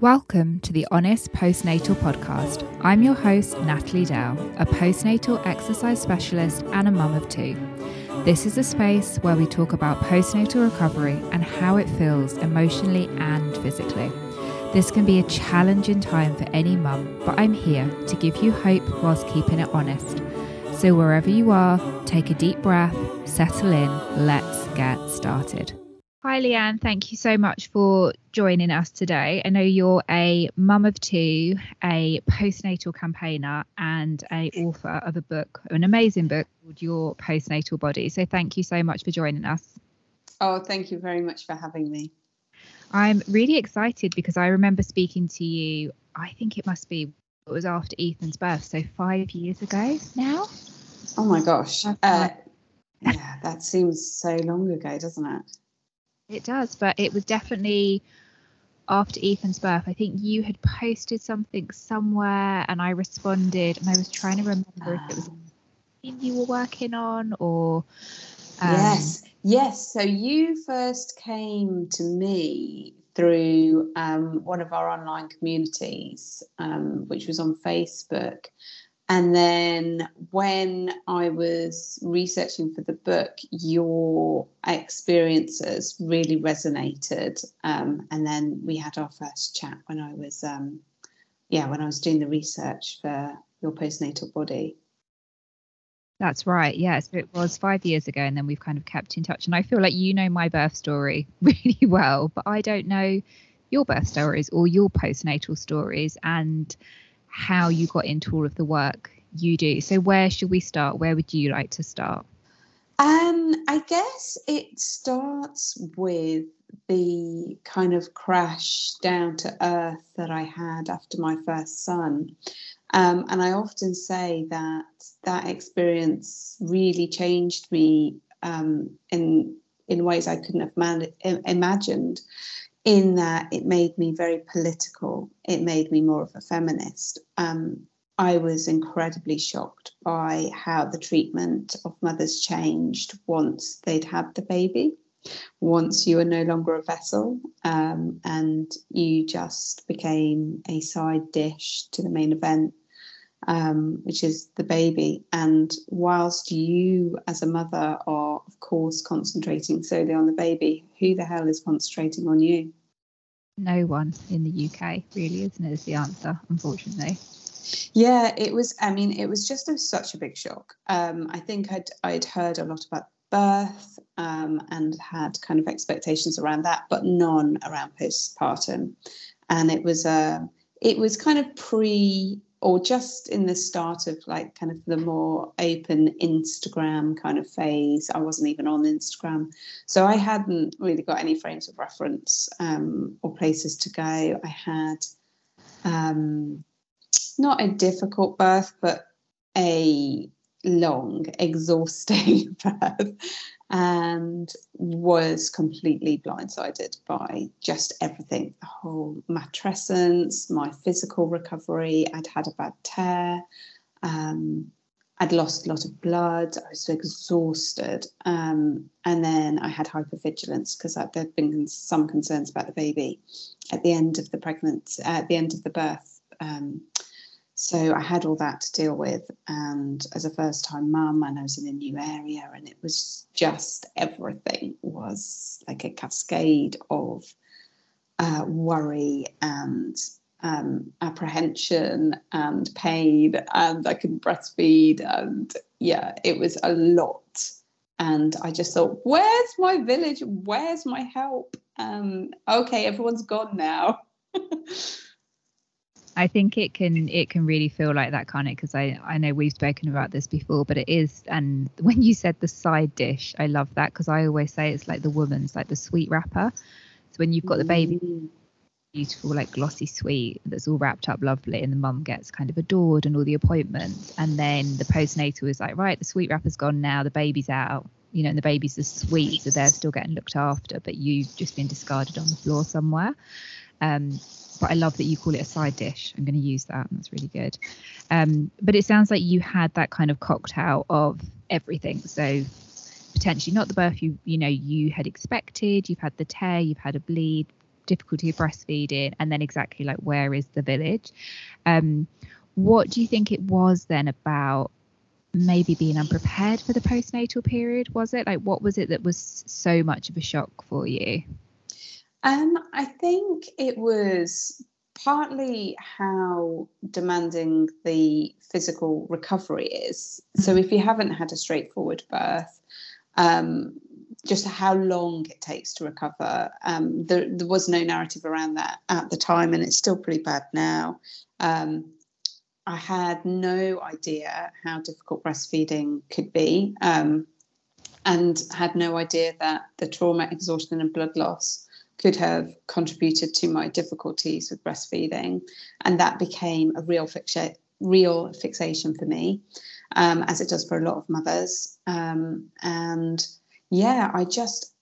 Welcome to the Honest Postnatal Podcast. I'm your host, Natalie Dow, a postnatal exercise specialist and a mum of two. This is a space where we talk about postnatal recovery and how it feels emotionally and physically. This can be a challenging time for any mum, but I'm here to give you hope whilst keeping it honest. So, wherever you are, take a deep breath, settle in, let's get started. Hi, Lyanne. Thank you so much for joining us today. I know you're a mum of two, a postnatal campaigner, and a author of a book, an amazing book called Your Postnatal Body. So thank you so much for joining us. Oh, thank you very much for having me. I'm really excited because I remember speaking to you. I think it must be it was after Ethan's birth, so five years ago now. Oh my gosh. Uh, yeah, that seems so long ago, doesn't it? It does, but it was definitely after Ethan's birth. I think you had posted something somewhere and I responded and I was trying to remember if it was um. you were working on or um, Yes. Yes. So you first came to me through um, one of our online communities, um, which was on Facebook. And then when I was researching for the book, your experiences really resonated. Um, and then we had our first chat when I was, um, yeah, when I was doing the research for your postnatal body. That's right. Yes, yeah, so it was five years ago, and then we've kind of kept in touch. And I feel like you know my birth story really well, but I don't know your birth stories or your postnatal stories. And how you got into all of the work you do. So where should we start? Where would you like to start? Um, I guess it starts with the kind of crash down to earth that I had after my first son. Um, and I often say that that experience really changed me um, in in ways I couldn't have man- imagined in that it made me very political. It made me more of a feminist. Um, I was incredibly shocked by how the treatment of mothers changed once they'd had the baby. Once you were no longer a vessel um, and you just became a side dish to the main event, um, which is the baby. And whilst you, as a mother, are of course concentrating solely on the baby, who the hell is concentrating on you? no one in the UK, really, isn't it? Is the answer, unfortunately. Yeah, it was. I mean, it was just a, such a big shock. Um, I think I'd I'd heard a lot about birth um, and had kind of expectations around that, but none around postpartum. And it was a uh, it was kind of pre or just in the start of like kind of the more open Instagram kind of phase. I wasn't even on Instagram. So I hadn't really got any frames of reference um, or places to go. I had um, not a difficult birth, but a long, exhausting birth and was completely blindsided by just everything the whole matrescence, my physical recovery. I'd had a bad tear. Um, I'd lost a lot of blood. I was exhausted. Um, and then I had hypervigilance because there'd been some concerns about the baby at the end of the pregnancy, at the end of the birth. Um, so I had all that to deal with. And as a first time mum, and I was in a new area, and it was just everything was like a cascade of uh, worry and um, apprehension and pain. And I couldn't breastfeed. And yeah, it was a lot. And I just thought, where's my village? Where's my help? Um, okay, everyone's gone now. I think it can it can really feel like that, can't it? Because I I know we've spoken about this before, but it is. And when you said the side dish, I love that because I always say it's like the woman's like the sweet wrapper. So when you've got the baby, mm. beautiful like glossy sweet that's all wrapped up lovely, and the mum gets kind of adored and all the appointments, and then the postnatal is like right, the sweet wrapper's gone now, the baby's out. You know, and the baby's the sweet, so they're still getting looked after, but you've just been discarded on the floor somewhere. Um, but I love that you call it a side dish. I'm going to use that. That's really good. Um, but it sounds like you had that kind of cocktail of everything. So potentially not the birth you you know you had expected. You've had the tear. You've had a bleed. difficulty breastfeeding and then exactly like where is the village um what do you think it was then about maybe being unprepared for the postnatal period was it like what was it that was so much of a shock for you um i think it was partly how demanding the physical recovery is so mm. if you haven't had a straightforward birth um just how long it takes to recover. Um, there, there, was no narrative around that at the time, and it's still pretty bad now. Um, I had no idea how difficult breastfeeding could be, um, and had no idea that the trauma, exhaustion, and blood loss could have contributed to my difficulties with breastfeeding, and that became a real fixa- real fixation for me, um, as it does for a lot of mothers, um, and yeah, I just,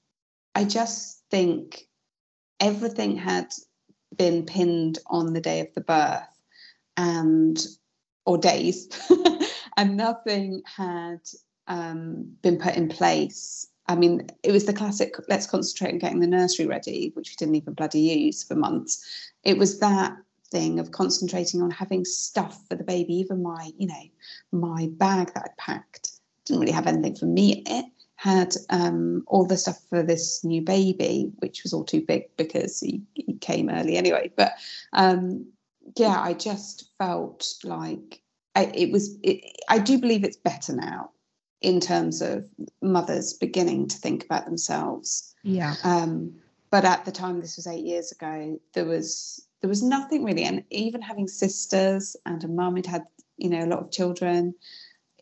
I just think everything had been pinned on the day of the birth and or days and nothing had um, been put in place i mean it was the classic let's concentrate on getting the nursery ready which we didn't even bloody use for months it was that thing of concentrating on having stuff for the baby even my you know my bag that i packed didn't really have anything for me in it had um, all the stuff for this new baby, which was all too big because he, he came early anyway. But um, yeah, I just felt like I, it was. It, I do believe it's better now in terms of mothers beginning to think about themselves. Yeah. Um, but at the time, this was eight years ago. There was there was nothing really, and even having sisters and a mum who'd had you know a lot of children,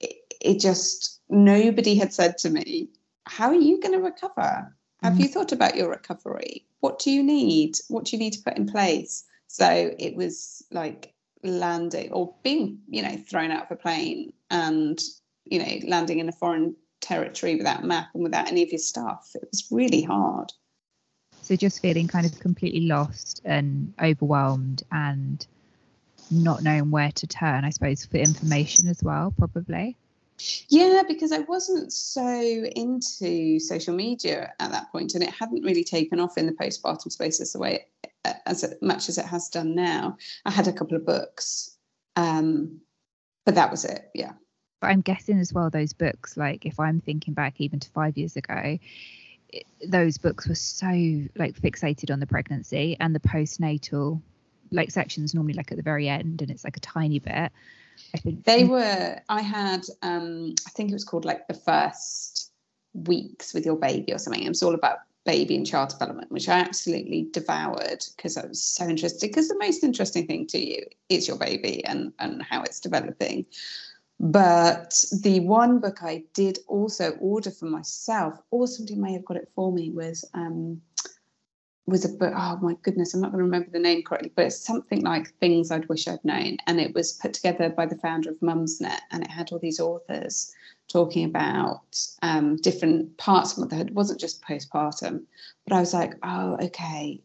it, it just nobody had said to me, How are you going to recover? Have mm. you thought about your recovery? What do you need? What do you need to put in place? So it was like landing or being, you know, thrown out of a plane and, you know, landing in a foreign territory without a map and without any of your stuff. It was really hard. So just feeling kind of completely lost and overwhelmed and not knowing where to turn, I suppose, for information as well, probably. Yeah, because I wasn't so into social media at that point, and it hadn't really taken off in the postpartum space as the way it, as much as it has done now. I had a couple of books, um, but that was it. Yeah. But I'm guessing as well those books, like if I'm thinking back even to five years ago, it, those books were so like fixated on the pregnancy and the postnatal like sections normally like at the very end, and it's like a tiny bit I think they were. I had. Um, I think it was called like the first weeks with your baby or something. It was all about baby and child development, which I absolutely devoured because I was so interested. Because the most interesting thing to you is your baby and and how it's developing. But the one book I did also order for myself, or somebody may have got it for me, was um, was a book. Oh my goodness, I'm not going to remember the name correctly, but it's something like Things I'd Wish I'd Known. And it was put together by the founder of Mumsnet, and it had all these authors talking about um, different parts of motherhood. It wasn't just postpartum, but I was like, oh, okay,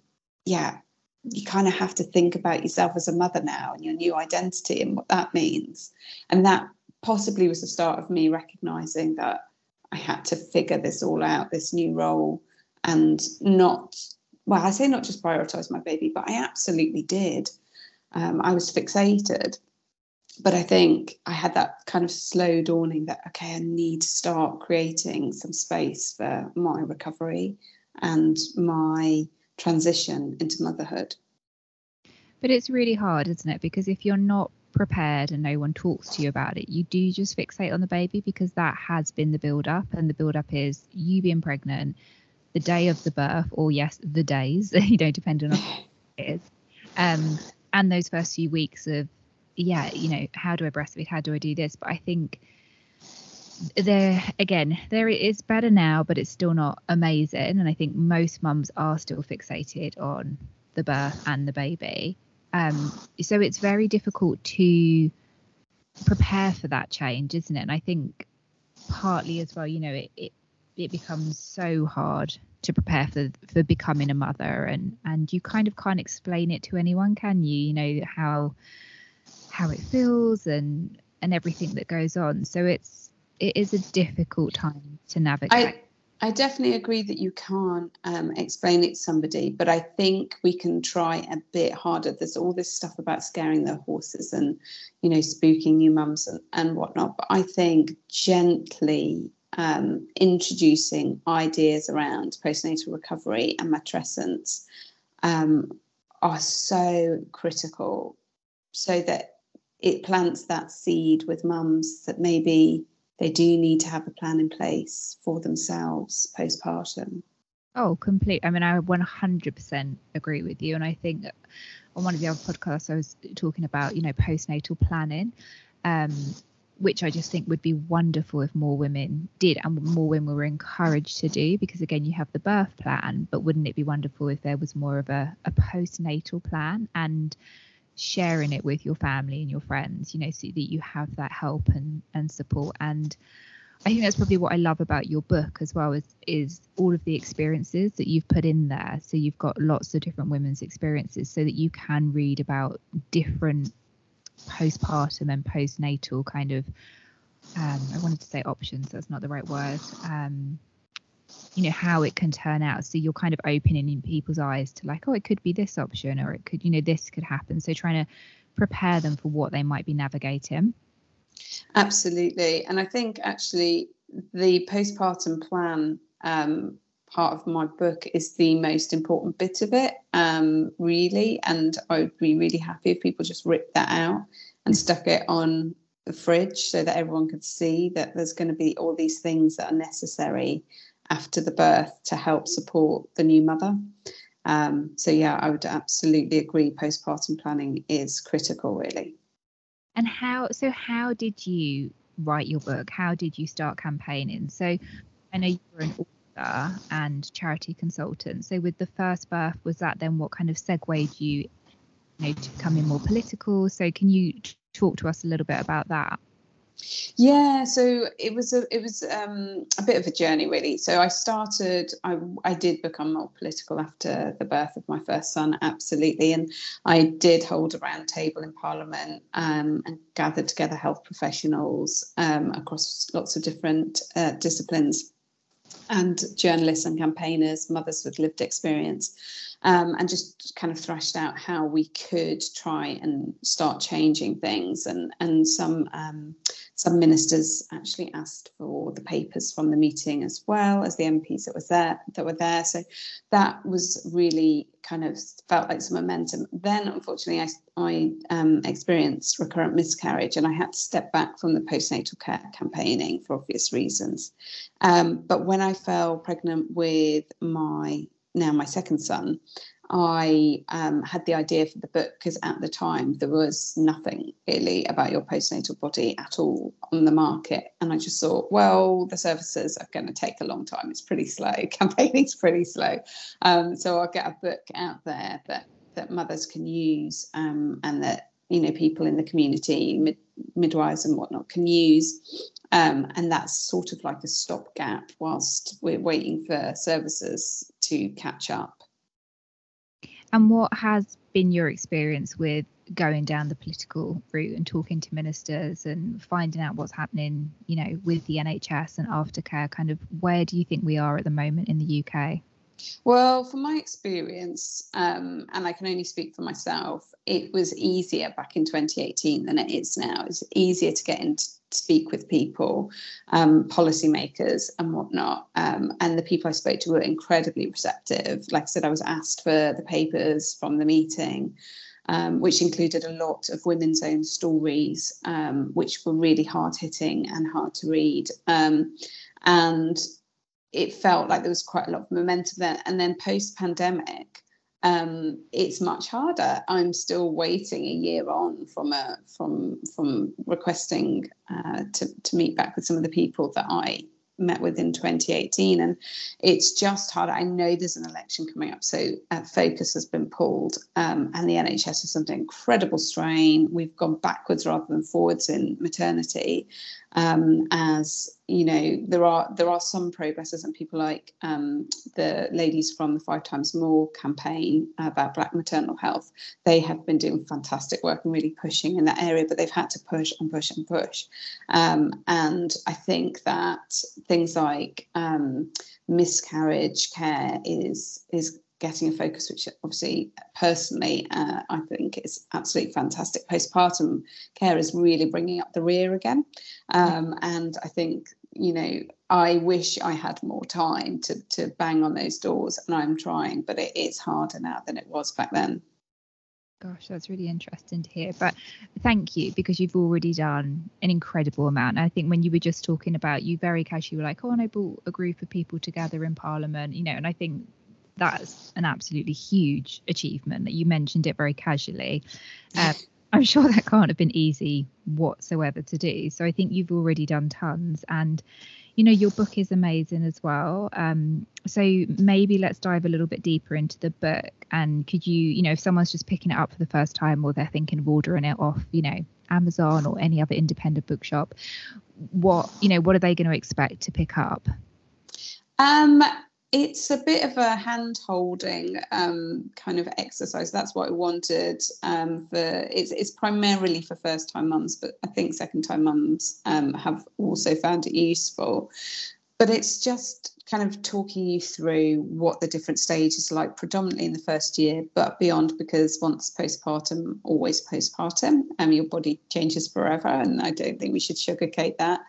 yeah. You kind of have to think about yourself as a mother now and your new identity and what that means. And that possibly was the start of me recognizing that I had to figure this all out, this new role, and not well, I say not just prioritize my baby, but I absolutely did. Um, I was fixated. But I think I had that kind of slow dawning that, okay, I need to start creating some space for my recovery and my transition into motherhood. But it's really hard, isn't it? Because if you're not prepared and no one talks to you about it, you do just fixate on the baby because that has been the build up. And the build up is you being pregnant, the day of the birth, or yes, the days, you know, depending on it is. Um, and those first few weeks of, yeah, you know, how do I breastfeed? How do I do this? But I think there again, there it is better now, but it's still not amazing. And I think most mums are still fixated on the birth and the baby. Um, so it's very difficult to prepare for that change, isn't it? And I think partly as well, you know, it, it it becomes so hard to prepare for for becoming a mother. And and you kind of can't explain it to anyone can you? You know how how it feels and and everything that goes on. So it's it is a difficult time to navigate. I, I definitely agree that you can't um, explain it to somebody, but I think we can try a bit harder. There's all this stuff about scaring the horses and, you know, spooking new mums and, and whatnot. But I think gently um, introducing ideas around postnatal recovery and matrescence um, are so critical so that it plants that seed with mums that maybe they do need to have a plan in place for themselves postpartum. Oh, complete. I mean, I 100% agree with you. And I think on one of the other podcasts, I was talking about, you know, postnatal planning, um, which I just think would be wonderful if more women did and more women were encouraged to do. Because again, you have the birth plan, but wouldn't it be wonderful if there was more of a, a postnatal plan and sharing it with your family and your friends, you know, so that you have that help and, and support. And I think that's probably what I love about your book as well is is all of the experiences that you've put in there. So you've got lots of different women's experiences so that you can read about different postpartum and postnatal kind of um, I wanted to say options, that's not the right word. Um, you know how it can turn out. So you're kind of opening in people's eyes to like oh it could be this option or it could you know this could happen. So trying to prepare them for what they might be navigating. Absolutely. And i think actually the postpartum plan um, part of my book is the most important bit of it um, really. And i would be really happy if people just ripped that out and stuck it on the fridge so that everyone could see that there's going to be all these things that are necessary after the birth to help support the new mother. Um, so, yeah, I would absolutely agree. Postpartum planning is critical, really. And how, so how did you write your book? How did you start campaigning? So, I know you were an author and charity consultant. So, with the first birth, was that then what kind of segued you, you know, to becoming more political? So, can you talk to us a little bit about that? Yeah, so it was a it was um, a bit of a journey really. So I started, I I did become more political after the birth of my first son, absolutely, and I did hold a round table in Parliament um, and gathered together health professionals um, across lots of different uh, disciplines, and journalists and campaigners, mothers with lived experience um, and just kind of thrashed out how we could try and start changing things. And and some um, some ministers actually asked for the papers from the meeting as well as the MPs that was there that were there. So that was really kind of felt like some momentum. Then unfortunately, I I um, experienced recurrent miscarriage, and I had to step back from the postnatal care campaigning for obvious reasons. Um, but when I fell pregnant with my now my second son, I um, had the idea for the book because at the time there was nothing really about your postnatal body at all on the market. And I just thought, well, the services are going to take a long time. It's pretty slow. Campaigning's pretty slow. Um, so I'll get a book out there that, that mothers can use um, and that, you know, people in the community, mid, midwives and whatnot can use um, and that's sort of like a stopgap whilst we're waiting for services to catch up. And what has been your experience with going down the political route and talking to ministers and finding out what's happening, you know, with the NHS and aftercare? Kind of where do you think we are at the moment in the UK? Well, from my experience, um, and I can only speak for myself, it was easier back in 2018 than it is now. It's easier to get in to speak with people, um, policymakers, and whatnot. Um, and the people I spoke to were incredibly receptive. Like I said, I was asked for the papers from the meeting. Um, which included a lot of women's own stories, um, which were really hard hitting and hard to read. Um, and it felt like there was quite a lot of momentum there. And then post pandemic, um, it's much harder. I'm still waiting a year on from a from from requesting uh, to to meet back with some of the people that I met with in 2018, and it's just hard. I know there's an election coming up, so uh, focus has been pulled, um, and the NHS is under incredible strain. We've gone backwards rather than forwards in maternity, um, as you know there are there are some progresses and people like um, the ladies from the five times more campaign about black maternal health they have been doing fantastic work and really pushing in that area but they've had to push and push and push. Um, and i think that things like um, miscarriage care is is getting a focus, which obviously personally uh, I think is absolutely fantastic. Postpartum care is really bringing up the rear again, um, and I think you know I wish I had more time to to bang on those doors, and I'm trying, but it is harder now than it was back then. Gosh, that's really interesting to hear. But thank you because you've already done an incredible amount. I think when you were just talking about you very casually were like, oh, and I brought a group of people together in Parliament, you know, and I think that's an absolutely huge achievement that you mentioned it very casually. Um, I'm sure that can't have been easy whatsoever to do. So I think you've already done tons. And, you know, your book is amazing as well. Um, so maybe let's dive a little bit deeper into the book. And could you, you know, if someone's just picking it up for the first time or they're thinking of ordering it off, you know, Amazon or any other independent bookshop, what, you know, what are they going to expect to pick up? Um, it's a bit of a hand holding um, kind of exercise. That's what I wanted um, for. It's, it's primarily for first time mums, but I think second time mums um, have also found it useful. But it's just kind of talking you through what the different stages are like, predominantly in the first year, but beyond, because once postpartum, always postpartum, um, your body changes forever, and I don't think we should sugarcoat that.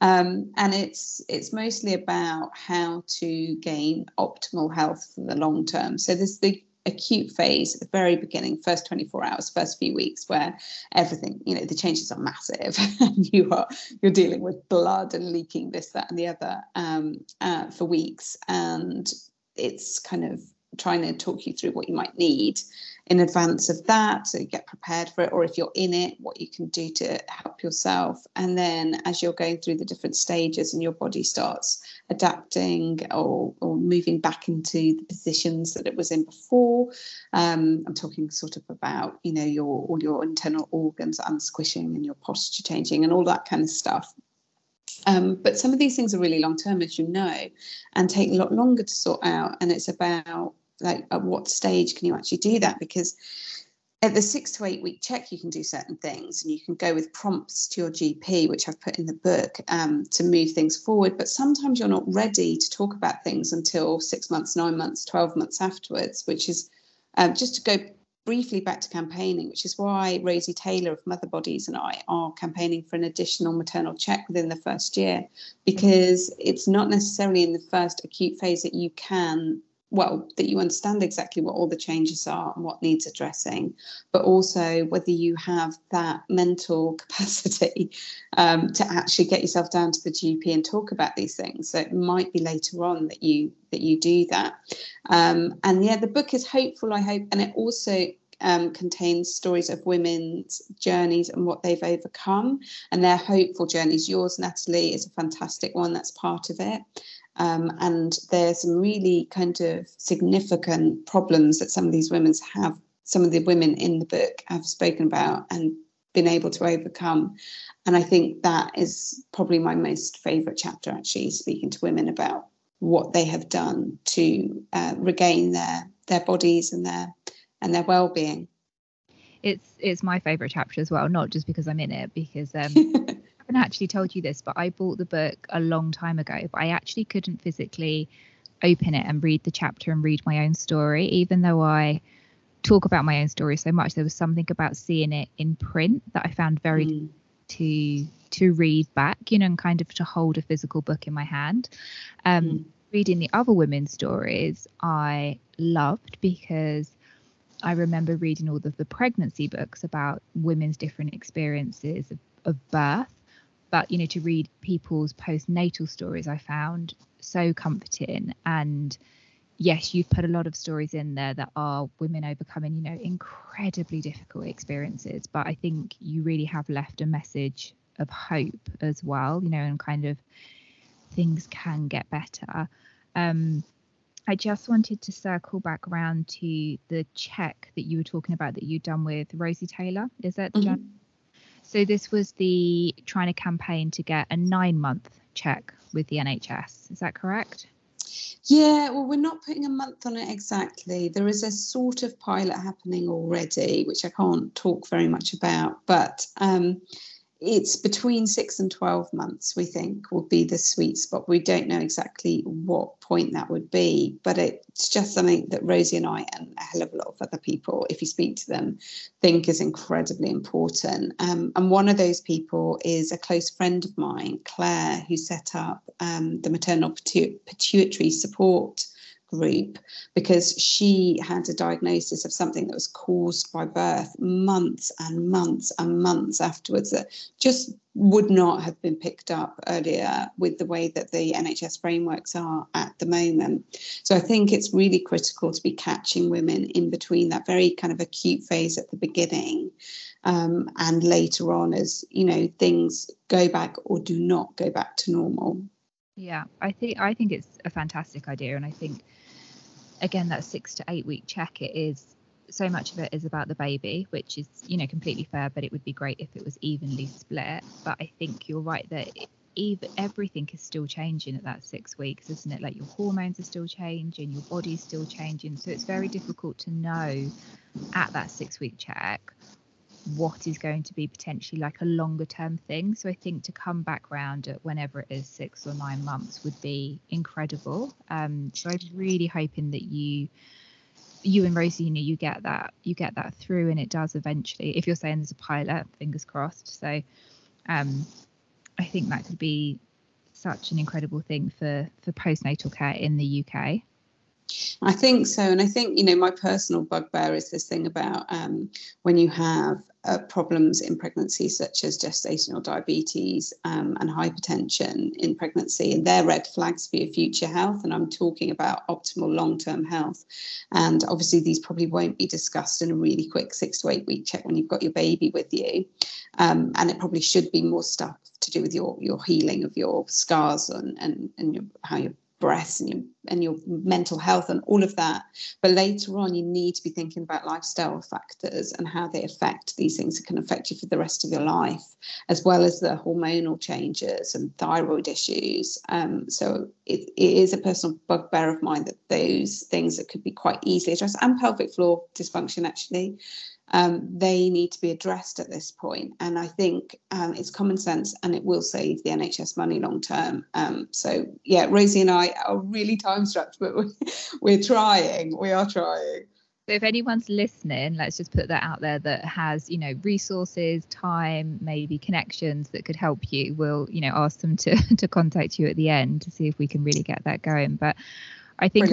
Um, and it's it's mostly about how to gain optimal health for the long term. So there's the acute phase at the very beginning, first 24 hours, first few weeks, where everything, you know, the changes are massive you are you're dealing with blood and leaking this, that, and the other um, uh, for weeks. And it's kind of trying to talk you through what you might need in advance of that so you get prepared for it or if you're in it what you can do to help yourself and then as you're going through the different stages and your body starts adapting or, or moving back into the positions that it was in before um, i'm talking sort of about you know your all your internal organs unsquishing and your posture changing and all that kind of stuff um, but some of these things are really long term, as you know, and take a lot longer to sort out. And it's about like at what stage can you actually do that? Because at the six to eight week check you can do certain things and you can go with prompts to your gp which i've put in the book um, to move things forward. But sometimes you're not ready to talk about things until six months nine months 12 months afterwards which is um, just to go briefly back to campaigning which is why rosie taylor of mother bodies and i are campaigning for an additional maternal check within the first year because it's not necessarily in the first acute phase that you can well, that you understand exactly what all the changes are and what needs addressing, but also whether you have that mental capacity um, to actually get yourself down to the GP and talk about these things. So it might be later on that you that you do that. Um, and yeah, the book is hopeful, I hope, and it also um, contains stories of women's journeys and what they've overcome and their hopeful journeys. Yours, Natalie, is a fantastic one that's part of it. Um, and there's some really kind of significant problems that some of these women have, some of the women in the book have spoken about and been able to overcome. And I think that is probably my most favourite chapter, actually, speaking to women about what they have done to uh, regain their their bodies and their and their well-being. It's it's my favourite chapter as well, not just because I'm in it, because um, haven't actually told you this, but I bought the book a long time ago, but I actually couldn't physically open it and read the chapter and read my own story, even though I talk about my own story so much. There was something about seeing it in print that I found very mm. to to read back, you know, and kind of to hold a physical book in my hand. Um, mm. Reading the other women's stories, I loved because I remember reading all of the pregnancy books about women's different experiences of, of birth but you know to read people's postnatal stories i found so comforting and yes you've put a lot of stories in there that are women overcoming you know incredibly difficult experiences but i think you really have left a message of hope as well you know and kind of things can get better um I just wanted to circle back around to the check that you were talking about that you'd done with Rosie Taylor. Is that mm-hmm. So this was the trying to campaign to get a nine month check with the NHS. Is that correct? Yeah, well, we're not putting a month on it exactly. There is a sort of pilot happening already, which I can't talk very much about, but um, it's between six and 12 months, we think, will be the sweet spot. We don't know exactly what point that would be, but it's just something that Rosie and I, and a hell of a lot of other people, if you speak to them, think is incredibly important. Um, and one of those people is a close friend of mine, Claire, who set up um, the maternal pituitary support group because she had a diagnosis of something that was caused by birth months and months and months afterwards that just would not have been picked up earlier with the way that the NHS frameworks are at the moment. So I think it's really critical to be catching women in between that very kind of acute phase at the beginning. Um, and later on, as you know, things go back or do not go back to normal. Yeah, I think I think it's a fantastic idea, and I think again that six to eight week check it is so much of it is about the baby which is you know completely fair but it would be great if it was evenly split. But i think you're right that even everything is still changing at that six weeks isn't it? Like your hormones are still changing your body's still changing. So it's very difficult to know at that six week check what is going to be potentially like a longer term thing. So I think to come back round at whenever it is six or nine months would be incredible. Um, so I'm really hoping that you you and know, you get that you get that through and it does eventually. If you're saying there's a pilot, fingers crossed. So um I think that could be such an incredible thing for for postnatal care in the UK. I think so. And I think, you know, my personal bugbear is this thing about um, when you have uh, problems in pregnancy, such as gestational diabetes um, and hypertension in pregnancy, and they're red flags for your future health. And I'm talking about optimal long term health. And obviously, these probably won't be discussed in a really quick six to eight week check when you've got your baby with you. Um, and it probably should be more stuff to do with your, your healing of your scars and, and, and your, how your breasts and your, and your mental health and all of that. But later on, you need to be thinking about lifestyle factors and how they affect these things that can affect you for the rest of your life, as well as the hormonal changes and thyroid issues. Um, so it, it is a personal bugbear of mine that those things that could be quite easily addressed and pelvic floor dysfunction actually um, they need to be addressed at this point. And I think um, it's common sense and it will save the NHS money long term. Um, so, yeah, Rosie and I are really time strapped, but we're, we're trying. We are trying. So if anyone's listening, let's just put that out there that has, you know, resources, time, maybe connections that could help you. We'll, you know, ask them to to contact you at the end to see if we can really get that going. But I think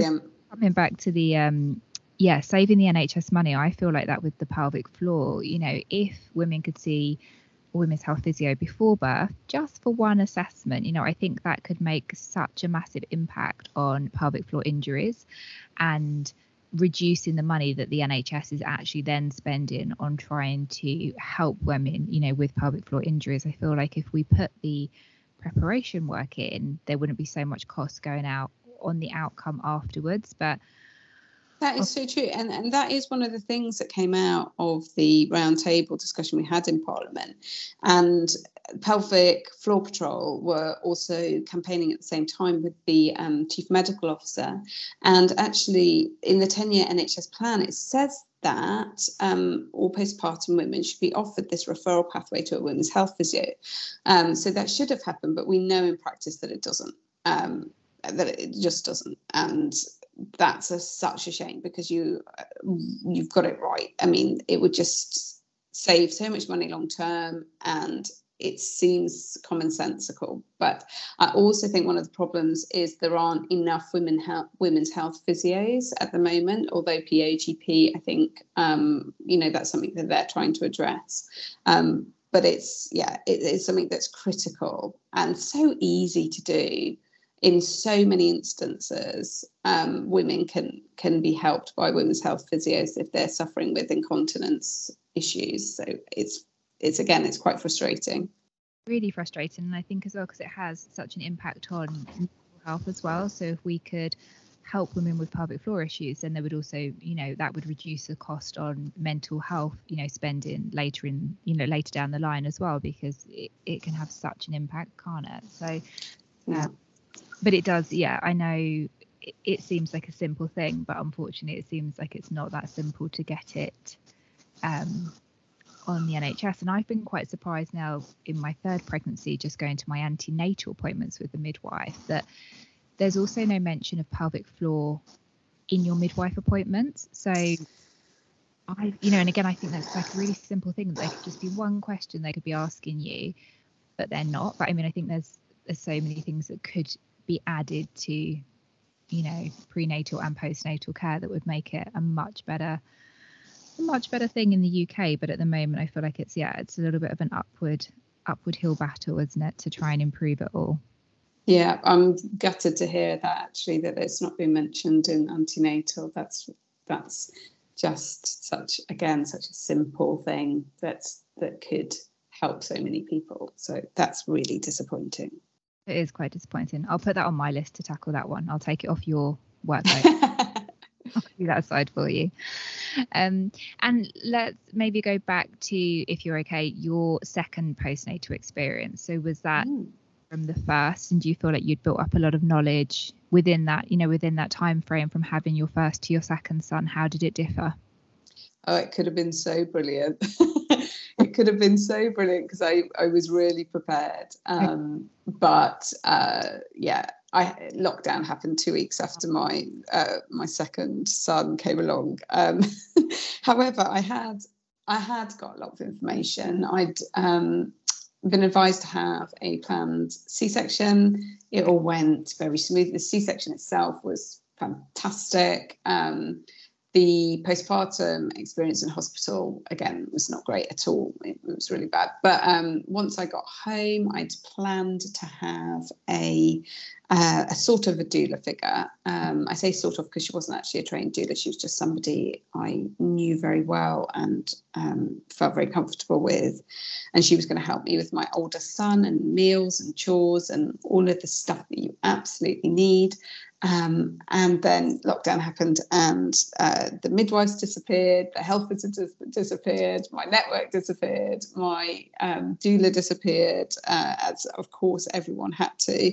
coming back to the um yeah, saving the NHS money, I feel like that with the pelvic floor, you know, if women could see women's health physio before birth, just for one assessment, you know, I think that could make such a massive impact on pelvic floor injuries and reducing the money that the NHS is actually then spending on trying to help women, you know, with pelvic floor injuries. I feel like if we put the preparation work in, there wouldn't be so much cost going out on the outcome afterwards. But that is so true. And, and that is one of the things that came out of the roundtable discussion we had in Parliament. And Pelvic Floor Patrol were also campaigning at the same time with the um, Chief Medical Officer. And actually, in the 10 year NHS plan, it says that um, all postpartum women should be offered this referral pathway to a women's health physio. Um, so that should have happened, but we know in practice that it doesn't. Um, that it just doesn't, and that's a, such a shame because you you've got it right. I mean, it would just save so much money long term, and it seems commonsensical. But I also think one of the problems is there aren't enough women health, women's health physios at the moment. Although POGP, I think um, you know that's something that they're trying to address. Um, but it's yeah, it, it's something that's critical and so easy to do in so many instances, um, women can can be helped by women's health physios if they're suffering with incontinence issues. So it's it's again it's quite frustrating. Really frustrating, and I think as well because it has such an impact on mental health as well. So if we could help women with pelvic floor issues then there would also you know that would reduce the cost on mental health you know spending later in you know later down the line as well because it, it can have such an impact can't it so Yeah. Um, but it does, yeah. I know it, it seems like a simple thing, but unfortunately, it seems like it's not that simple to get it um, on the NHS. And I've been quite surprised now in my third pregnancy, just going to my antenatal appointments with the midwife, that there's also no mention of pelvic floor in your midwife appointments. So I, you know, and again, I think that's like a really simple thing. There could just be one question they could be asking you, but they're not. But I mean, I think there's there's so many things that could be added to, you know, prenatal and postnatal care that would make it a much better, a much better thing in the UK. But at the moment, I feel like it's yeah, it's a little bit of an upward upward hill battle, isn't it, to try and improve it all. Yeah, I'm gutted to hear that actually that it's not been mentioned in antenatal. That's that's just such again such a simple thing that's that could help so many people. So that's really disappointing. It is quite disappointing. I'll put that on my list to tackle that one. I'll take it off your workload. I'll do that aside for you. Um, and let's maybe go back to, if you're okay, your second postnatal experience. So was that mm. from the first, and do you feel like you'd built up a lot of knowledge within that, you know, within that time frame from having your first to your second son? How did it differ? Oh, it could have been so brilliant. could have been so brilliant because I, I was really prepared. Um, but uh, yeah, I lockdown happened two weeks after my uh, my second son came along. Um, however, I had I had got a lot of information. I'd um, been advised to have a planned C-section. It all went very smoothly. The C-section itself was fantastic. Um, the postpartum experience in hospital again was not great at all. It, was really bad. But um, once i got home i'd planned to have a uh, a sort of a doula figure. Um, i say sort of because she wasn't actually a trained doula she was just somebody i knew very well and um, felt very comfortable with. And she was going to help me with my older son and meals and chores and all of the stuff that you absolutely need um, and then lockdown happened, and uh, the midwives disappeared, the health visitors disappeared, my network disappeared, my um, doula disappeared, uh, as of course everyone had to.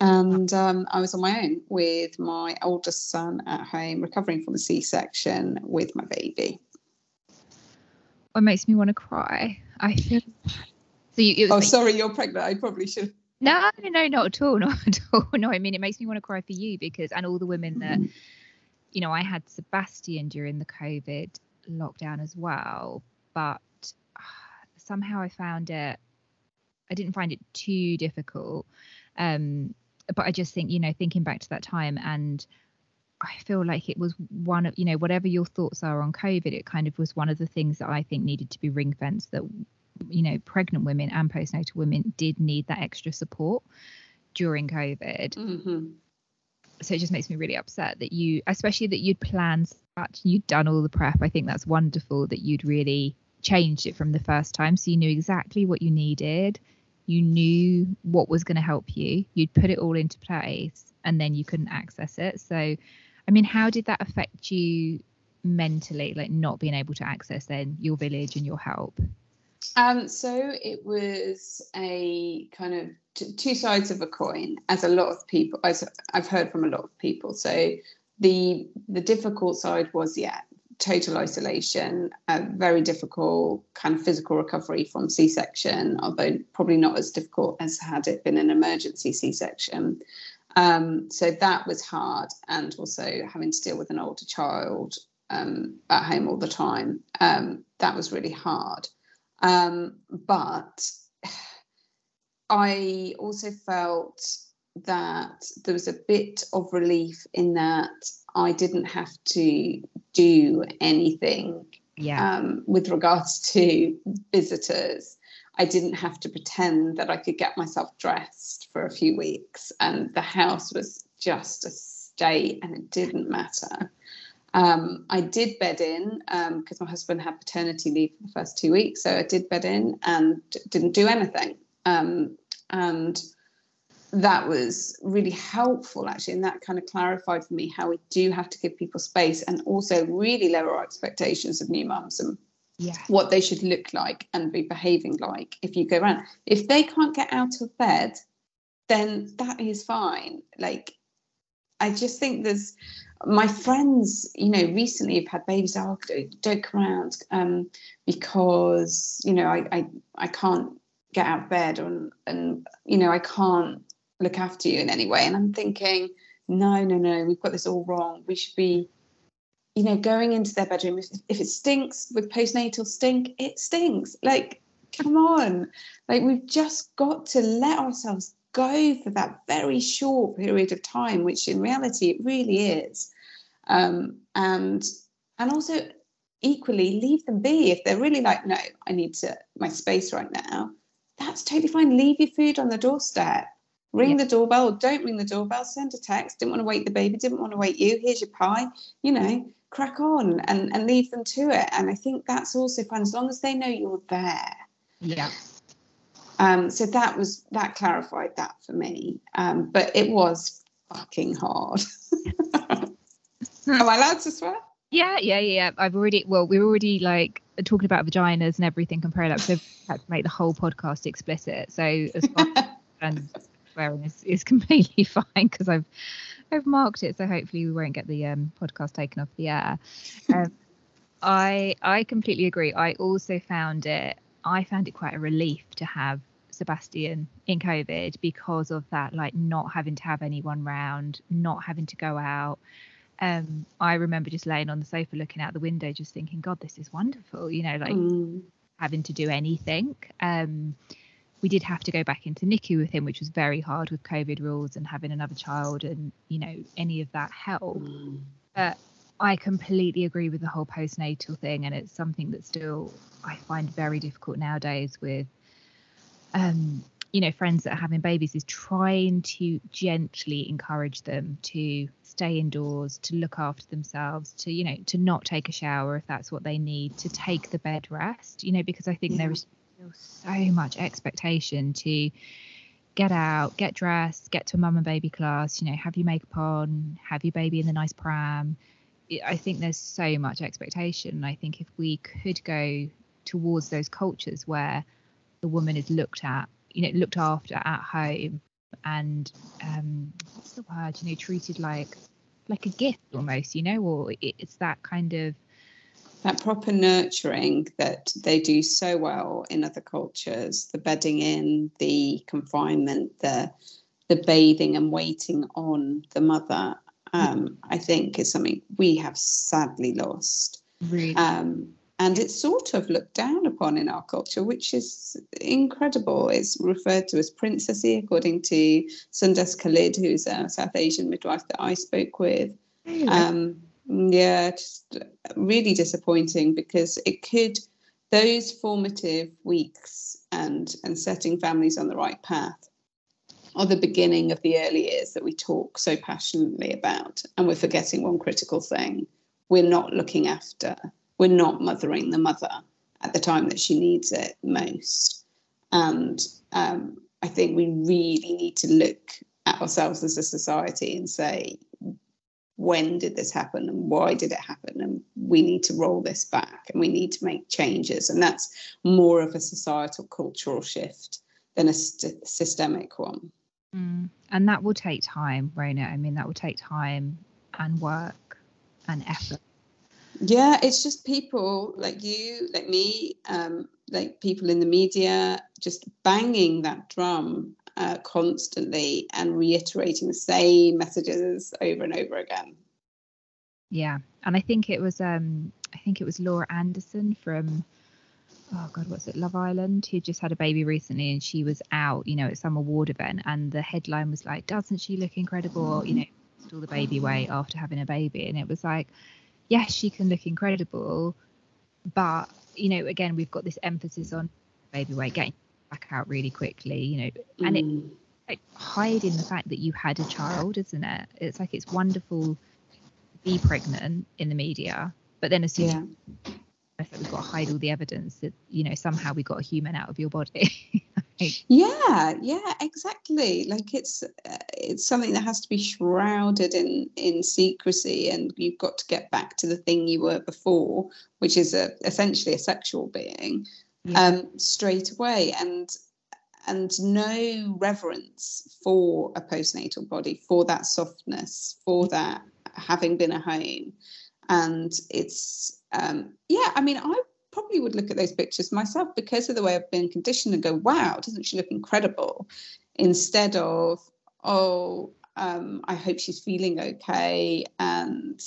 And um, I was on my own with my oldest son at home, recovering from a C section with my baby. What makes me want to cry? I feel. So you, oh, like... sorry, you're pregnant. I probably should no, no, no, not at all, not at all. No, I mean it makes me want to cry for you because and all the women that, mm. you know, I had Sebastian during the COVID lockdown as well, but uh, somehow I found it. I didn't find it too difficult, um, but I just think you know, thinking back to that time and. I feel like it was one of you know whatever your thoughts are on COVID, it kind of was one of the things that I think needed to be ring fenced that you know, pregnant women and postnatal women did need that extra support during COVID. Mm-hmm. So it just makes me really upset that you, especially that you'd planned such, you'd done all the prep. I think that's wonderful that you'd really changed it from the first time. So you knew exactly what you needed. You knew what was going to help you. You'd put it all into place and then you couldn't access it. So, I mean, how did that affect you mentally, like not being able to access then your village and your help? Um, so it was a kind of t- two sides of a coin, as a lot of people, as I've heard from a lot of people. So the the difficult side was yeah, total isolation, a very difficult kind of physical recovery from C-section, although probably not as difficult as had it been an emergency C-section. Um, so that was hard, and also having to deal with an older child um, at home all the time. Um, that was really hard. Um, but I also felt that there was a bit of relief in that I didn't have to do anything yeah. um, with regards to visitors. I didn't have to pretend that I could get myself dressed for a few weeks, and the house was just a state, and it didn't matter. Um, I did bed in because um, my husband had paternity leave for the first two weeks. So I did bed in and didn't do anything. Um, and that was really helpful, actually. And that kind of clarified for me how we do have to give people space and also really lower our expectations of new mums and yeah. what they should look like and be behaving like if you go around. If they can't get out of bed, then that is fine. Like, I just think there's my friends, you know, recently have had babies. Oh, don't come around um, because you know I, I I can't get out of bed and and you know I can't look after you in any way. And I'm thinking, no, no, no, we've got this all wrong. We should be, you know, going into their bedroom. If, if it stinks with postnatal stink, it stinks. Like, come on. Like, we've just got to let ourselves go for that very short period of time, which in reality it really is. Um, and and also equally leave them be. If they're really like, no, I need to my space right now. That's totally fine. Leave your food on the doorstep. Ring yeah. the doorbell. Don't ring the doorbell. Send a text. Didn't want to wait the baby. Didn't want to wait you. Here's your pie. You know crack on and and leave them to it. And i think that's also fine. As long as they know you're there. Yeah. Um so that was that clarified that for me. Um but it was fucking hard am i allowed to swear yeah, yeah, yeah. I've already, well, we are already like talking about vaginas and everything and up. So had to make the whole podcast explicit. So as far as swearing is, is completely fine because I've I've marked it, so hopefully we won't get the um, podcast taken off the air. Um, I I completely agree. I also found it I found it quite a relief to have Sebastian in COVID because of that, like not having to have anyone round, not having to go out. Um, I remember just laying on the sofa looking out the window, just thinking, God, this is wonderful. You know, like mm. having to do anything. Um, we did have to go back into NICU with him, which was very hard with COVID rules and having another child and, you know, any of that help. Mm. But I completely agree with the whole postnatal thing. And it's something that still I find very difficult nowadays with, um, you know, friends that are having babies is trying to gently encourage them to stay indoors, to look after themselves, to, you know, to not take a shower if that's what they need, to take the bed rest, you know, because I think yeah. there is so much expectation to get out, get dressed, get to a mum and baby class, you know, have your makeup on, have your baby in the nice pram. I think there's so much expectation. I think if we could go towards those cultures where the woman is looked at, you know, looked after at home and um what's the word, you know, treated like like a gift almost, you know, or it's that kind of that proper nurturing that they do so well in other cultures the bedding in the confinement the the bathing and waiting on the mother um, i think is something we have sadly lost really? um, and it's sort of looked down upon in our culture which is incredible. It's referred to as princessy according to sundas khalid who's a south asian midwife that i spoke with. Um, yeah, just really disappointing because it could those formative weeks and and setting families on the right path are the beginning of the early years that we talk so passionately about and we're forgetting one critical thing. We're not looking after we're not mothering the mother at the time that she needs it most. And um, i think we really need to look at ourselves as a society and say when did this happen and why did it happen? And we need to roll this back and we need to make changes. And that's more of a societal cultural shift than a st- systemic one. Mm. and that will take time rona. I mean that will take time and work and effort yeah it's just people like you like me um, like people in the media just banging that drum uh, constantly and reiterating the same messages over and over again. Yeah, and I think it was um, I think it was Laura Anderson from oh god, what's it, Love Island, who just had a baby recently, and she was out, you know, at some award event, and the headline was like, "Doesn't she look incredible?" You know, all the baby weight after having a baby, and it was like, yes, she can look incredible, but you know, again, we've got this emphasis on baby weight getting back out really quickly, you know, and mm. it like hiding the fact that you had a child, isn't it? It's like it's wonderful to be pregnant in the media, but then as soon yeah. as like we've got to hide all the evidence that you know somehow we got a human out of your body. like, yeah, yeah, exactly. Like it's uh, it's something that has to be shrouded in in secrecy, and you've got to get back to the thing you were before, which is a essentially a sexual being yeah. um, straight away. And and no reverence for a postnatal body, for that softness, for that having been a home. And it's, um, yeah, I mean, I probably would look at those pictures myself because of the way I've been conditioned and go, wow, doesn't she look incredible? Instead of, oh, um, I hope she's feeling okay. And,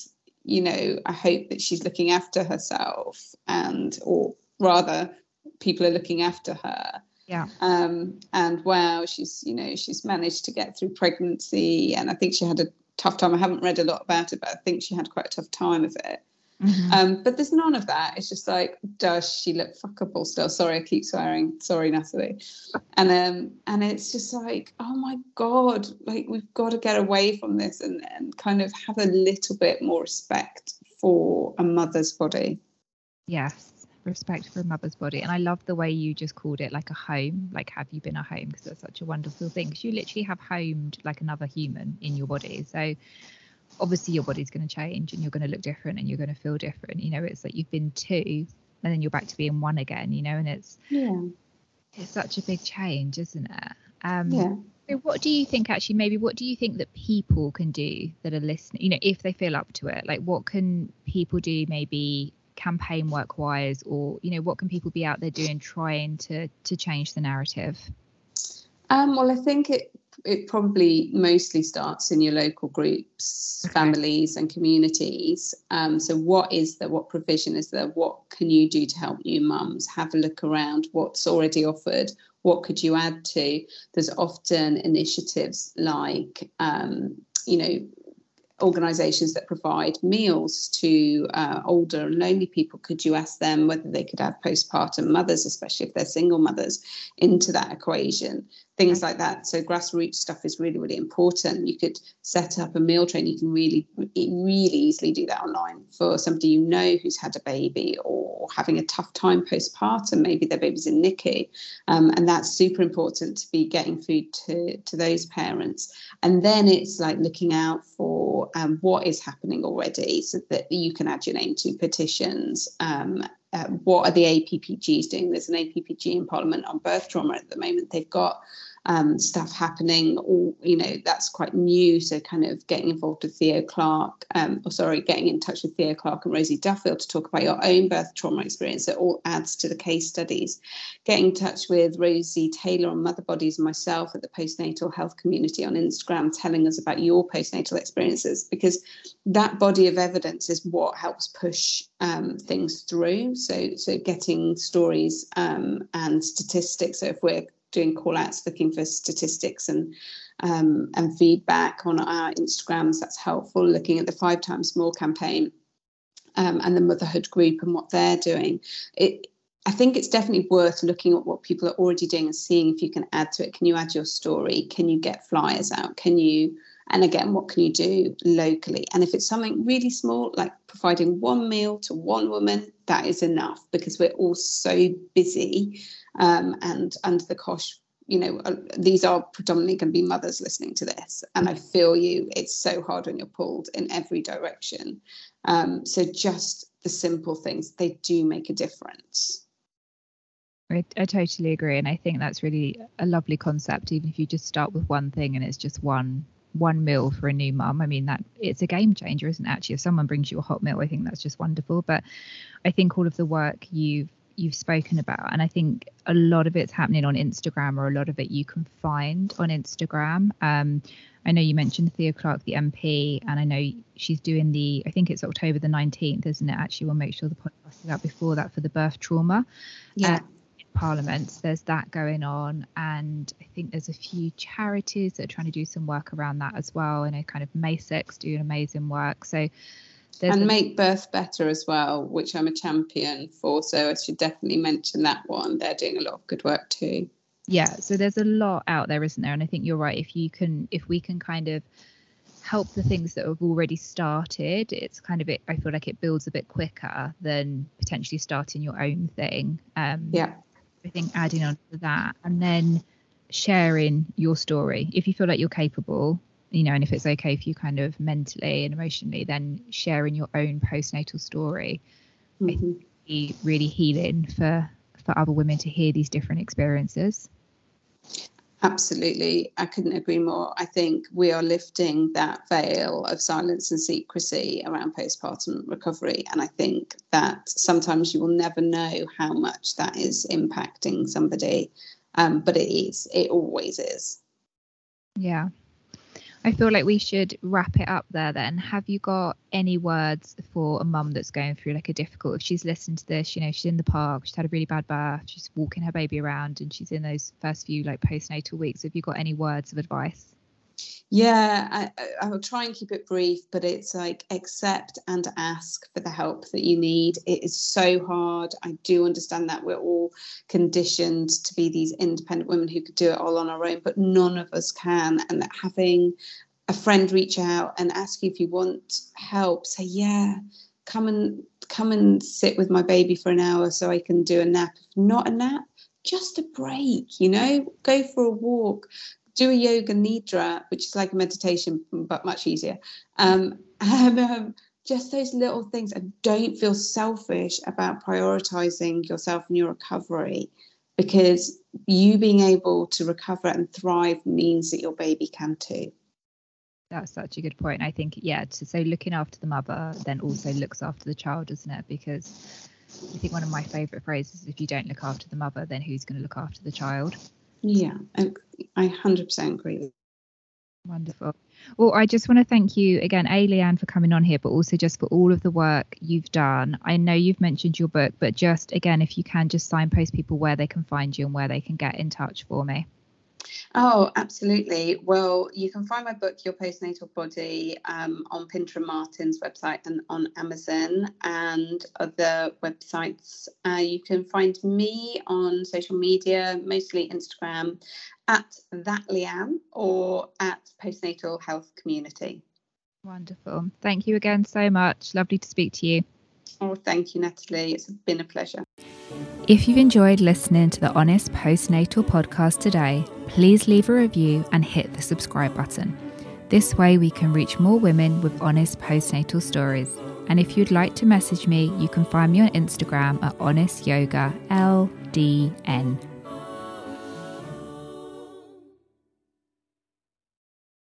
you know, I hope that she's looking after herself and, or rather, people are looking after her. Yeah. Um, and wow she's you know she's managed to get through pregnancy and i think she had a tough time. I haven't read a lot about it but i think she had quite a tough time of it mm-hmm. um, but there's none of that it's just like does she look fuckable still sorry i keep swearing sorry natalie and um and it's just like oh my god like we've got to get away from this and, and kind of have a little bit more respect for a mother's body yes respect for a mother's body. And I love the way you just called it like a home, like have you been a home? Because that's such a wonderful thing. Because you literally have homed like another human in your body. So obviously your body's going to change and you're going to look different and you're going to feel different. You know, it's like you've been two and then you're back to being one again. You know, and it's yeah, it's such a big change, isn't it? Um, yeah. So what do you think actually maybe what do you think that people can do that are listening you know if they feel up to it like what can people do maybe campaign work wise or you know what can people be out there doing trying to to change the narrative um, well i think it it probably mostly starts in your local groups okay. families and communities. Um, so what is there what provision is there? What can you do to help new mums have a look around what's already offered? What could you add to? There's often initiatives like um, you know organisations that provide meals to uh, older and lonely people, could you ask them whether they could add postpartum mothers, especially if they're single mothers, into that equation? Things like that. So grassroots stuff is really, really important. You could set up a meal train. You can really, really easily do that online for somebody you know who's had a baby or having a tough time postpartum. Maybe their baby's in NICU, um, and that's super important to be getting food to to those parents. And then it's like looking out for um, what is happening already, so that you can add your name to petitions um, uh, what are the APPGs doing? There's an APPG in Parliament on birth trauma at the moment. They've got um, stuff happening, or you know, that's quite new. So, kind of getting involved with Theo Clarke, um, or sorry, getting in touch with Theo Clarke and Rosie Duffield to talk about your own birth trauma experience. It all adds to the case studies. Getting in touch with Rosie Taylor on Mother Bodies and myself at the postnatal health community on Instagram, telling us about your postnatal experiences, because that body of evidence is what helps push um, things through. So, so getting stories um, and statistics. So, if we're doing call outs looking for statistics and um, and feedback on our Instagrams. That's helpful. Looking at the Five Times More campaign um, and the Motherhood Group and what they're doing. It, I think it's definitely worth looking at what people are already doing and seeing if you can add to it. Can you add your story? Can you get flyers out? Can you and again, what can you do locally? And if it's something really small, like providing one meal to one woman, that is enough because we're all so busy um, and under the cosh you know uh, these are predominantly going to be mothers listening to this. And i feel you it's so hard when you're pulled in every direction. Um, so just the simple things they do make a difference. I, I totally agree and i think that's really a lovely concept even if you just start with one thing and it's just one one meal for a new mum. I mean that it's a game changer isn't it actually? If someone brings you a hot meal i think that's just wonderful. But i think all of the work you've you've spoken about and i think a lot of it's happening on instagram or a lot of it you can find on instagram. Um, i know you mentioned theo clarke the mp and i know she's doing the i think it's october the 19th isn't it? Actually we'll make sure the podcast is out before that for the birth trauma yeah. uh, parliament. There's that going on and i think there's a few charities that are trying to do some work around that as well. And a kind of MASIC's doing amazing work. So there's and make birth better as well, which I'm a champion for. So I should definitely mention that one. They're doing a lot of good work too. Yeah, so there's a lot out there, isn't there? And I think you're right. If you can, if we can kind of help the things that have already started, it's kind of it. I feel like it builds a bit quicker than potentially starting your own thing. Um, yeah, I think adding on to that, and then sharing your story if you feel like you're capable you know, and if it's okay for you kind of mentally and emotionally, then sharing your own postnatal story mm-hmm. be really healing for for other women to hear these different experiences. Absolutely. I couldn't agree more. I think we are lifting that veil of silence and secrecy around postpartum recovery. And I think that sometimes you will never know how much that is impacting somebody. Um, but it is, it always is. Yeah, I feel like we should wrap it up there then. Have you got any words for a mum that's going through like a difficult, if she's listened to this, you know, she's in the park, she's had a really bad birth, she's walking her baby around and she's in those first few like postnatal weeks. Have you got any words of advice? Yeah, I, I will try and keep it brief, but it's like accept and ask for the help that you need. It is so hard. I do understand that we're all conditioned to be these independent women who could do it all on our own, but none of us can. And that having a friend reach out and ask you if you want help, say, yeah, come and come and sit with my baby for an hour so I can do a nap. If not a nap, just a break, you know, go for a walk, do a yoga nidra, which is like a meditation but much easier. Um, and um, just those little things, and don't feel selfish about prioritizing yourself and your recovery, because you being able to recover and thrive means that your baby can too. That's such a good point. I think, yeah, to so looking after the mother then also looks after the child, doesn't it? Because I think one of my favourite phrases is if you don't look after the mother, then who's going to look after the child? Yeah, I, I 100% agree. Wonderful. Well, I just want to thank you again, A. Lyanne, for coming on here, but also just for all of the work you've done. I know you've mentioned your book, but just again, if you can just signpost people where they can find you and where they can get in touch for me. Oh, absolutely. Well, you can find my book, Your Postnatal Body, um, on Pinter and Martin's website and on Amazon and other websites. Uh, you can find me on social media, mostly Instagram, at that Lyanne or at Postnatal Health Community. Wonderful. Thank you again so much. Lovely to speak to you. Oh, thank you, Natalie. It's been a pleasure. If you've enjoyed listening to the Honest Postnatal podcast today, please leave a review and hit the subscribe button. This way, we can reach more women with honest postnatal stories. And if you'd like to message me, you can find me on Instagram at Honest Yoga LDN.